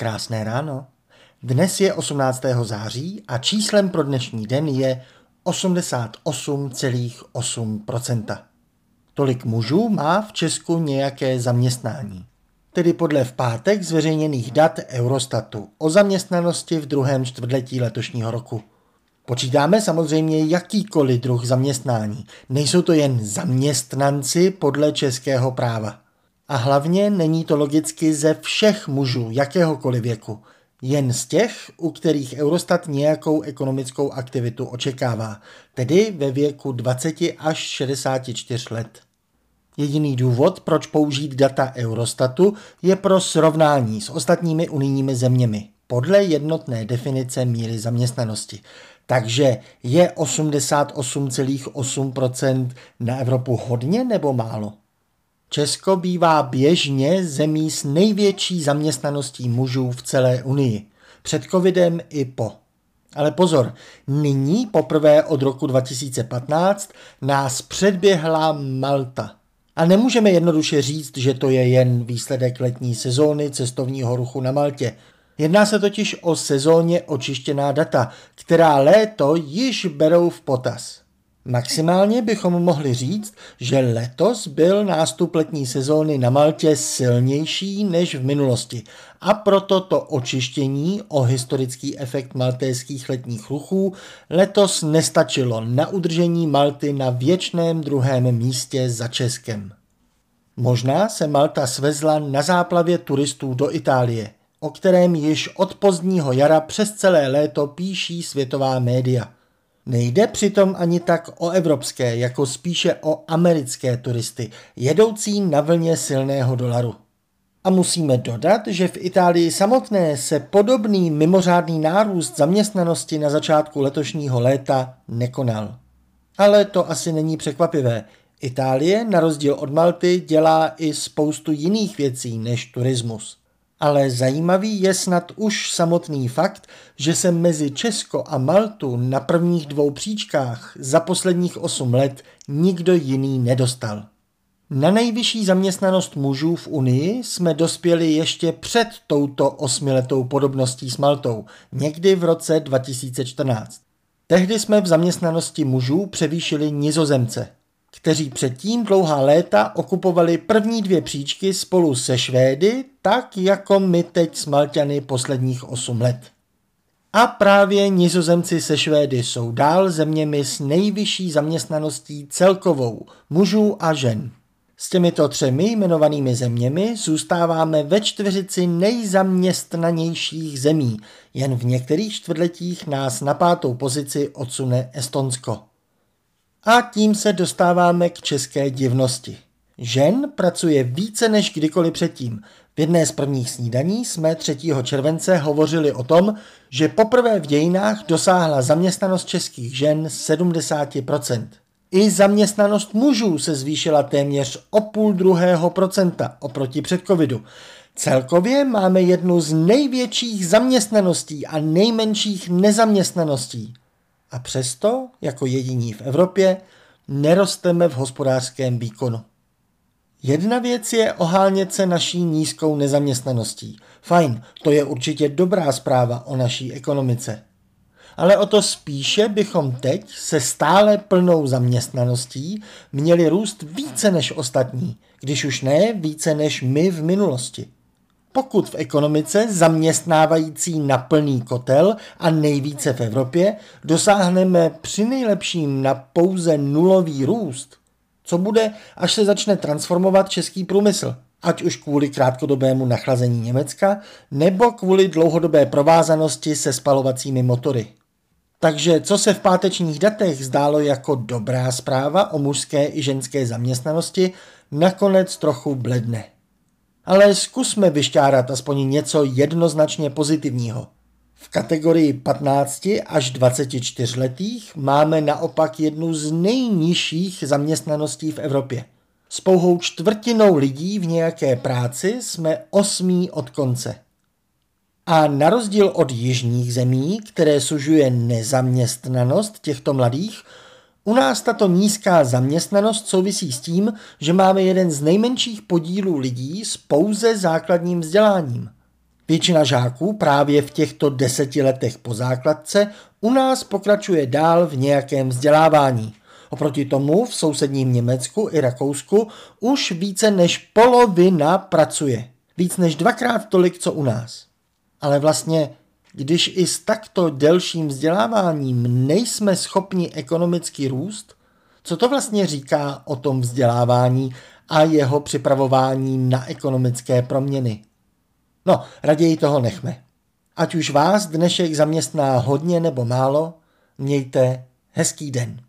Krásné ráno. Dnes je 18. září a číslem pro dnešní den je 88,8%. Tolik mužů má v Česku nějaké zaměstnání. Tedy podle v pátek zveřejněných dat Eurostatu o zaměstnanosti v druhém čtvrtletí letošního roku. Počítáme samozřejmě jakýkoliv druh zaměstnání. Nejsou to jen zaměstnanci podle českého práva. A hlavně není to logicky ze všech mužů jakéhokoliv věku, jen z těch, u kterých Eurostat nějakou ekonomickou aktivitu očekává, tedy ve věku 20 až 64 let. Jediný důvod, proč použít data Eurostatu, je pro srovnání s ostatními unijními zeměmi podle jednotné definice míry zaměstnanosti. Takže je 88,8% na Evropu hodně nebo málo? Česko bývá běžně zemí s největší zaměstnaností mužů v celé Unii. Před covidem i po. Ale pozor, nyní poprvé od roku 2015 nás předběhla Malta. A nemůžeme jednoduše říct, že to je jen výsledek letní sezóny cestovního ruchu na Maltě. Jedná se totiž o sezóně očištěná data, která léto již berou v potaz. Maximálně bychom mohli říct, že letos byl nástup letní sezóny na Maltě silnější než v minulosti a proto to očištění o historický efekt maltéských letních ruchů letos nestačilo na udržení Malty na věčném druhém místě za Českem. Možná se Malta svezla na záplavě turistů do Itálie, o kterém již od pozdního jara přes celé léto píší světová média – Nejde přitom ani tak o evropské, jako spíše o americké turisty, jedoucí na vlně silného dolaru. A musíme dodat, že v Itálii samotné se podobný mimořádný nárůst zaměstnanosti na začátku letošního léta nekonal. Ale to asi není překvapivé. Itálie, na rozdíl od Malty, dělá i spoustu jiných věcí než turismus ale zajímavý je snad už samotný fakt, že se mezi Česko a Maltu na prvních dvou příčkách za posledních 8 let nikdo jiný nedostal. Na nejvyšší zaměstnanost mužů v Unii jsme dospěli ještě před touto osmiletou podobností s Maltou, někdy v roce 2014. Tehdy jsme v zaměstnanosti mužů převýšili nizozemce – kteří předtím dlouhá léta okupovali první dvě příčky spolu se Švédy, tak jako my teď s Malťany posledních 8 let. A právě nizozemci se Švédy jsou dál zeměmi s nejvyšší zaměstnaností celkovou mužů a žen. S těmito třemi jmenovanými zeměmi zůstáváme ve čtveřici nejzaměstnanějších zemí, jen v některých čtvrtletích nás na pátou pozici odsune Estonsko. A tím se dostáváme k české divnosti. Žen pracuje více než kdykoliv předtím. V jedné z prvních snídaní jsme 3. července hovořili o tom, že poprvé v dějinách dosáhla zaměstnanost českých žen 70%. I zaměstnanost mužů se zvýšila téměř o půl druhého procenta oproti před covidu. Celkově máme jednu z největších zaměstnaností a nejmenších nezaměstnaností. A přesto, jako jediní v Evropě, nerosteme v hospodářském výkonu. Jedna věc je ohánět se naší nízkou nezaměstnaností. Fajn, to je určitě dobrá zpráva o naší ekonomice. Ale o to spíše bychom teď se stále plnou zaměstnaností měli růst více než ostatní, když už ne více než my v minulosti. Pokud v ekonomice zaměstnávající na plný kotel a nejvíce v Evropě dosáhneme při nejlepším na pouze nulový růst, co bude, až se začne transformovat český průmysl, ať už kvůli krátkodobému nachlazení Německa nebo kvůli dlouhodobé provázanosti se spalovacími motory. Takže co se v pátečních datech zdálo jako dobrá zpráva o mužské i ženské zaměstnanosti, nakonec trochu bledne ale zkusme vyšťárat aspoň něco jednoznačně pozitivního. V kategorii 15 až 24 letých máme naopak jednu z nejnižších zaměstnaností v Evropě. S pouhou čtvrtinou lidí v nějaké práci jsme osmí od konce. A na rozdíl od jižních zemí, které sužuje nezaměstnanost těchto mladých, u nás tato nízká zaměstnanost souvisí s tím, že máme jeden z nejmenších podílů lidí s pouze základním vzděláním. Většina žáků právě v těchto deseti letech po základce u nás pokračuje dál v nějakém vzdělávání. Oproti tomu v sousedním Německu i Rakousku už více než polovina pracuje. Víc než dvakrát tolik, co u nás. Ale vlastně, když i s takto delším vzděláváním nejsme schopni ekonomicky růst, co to vlastně říká o tom vzdělávání a jeho připravování na ekonomické proměny? No, raději toho nechme. Ať už vás dnešek zaměstná hodně nebo málo, mějte hezký den.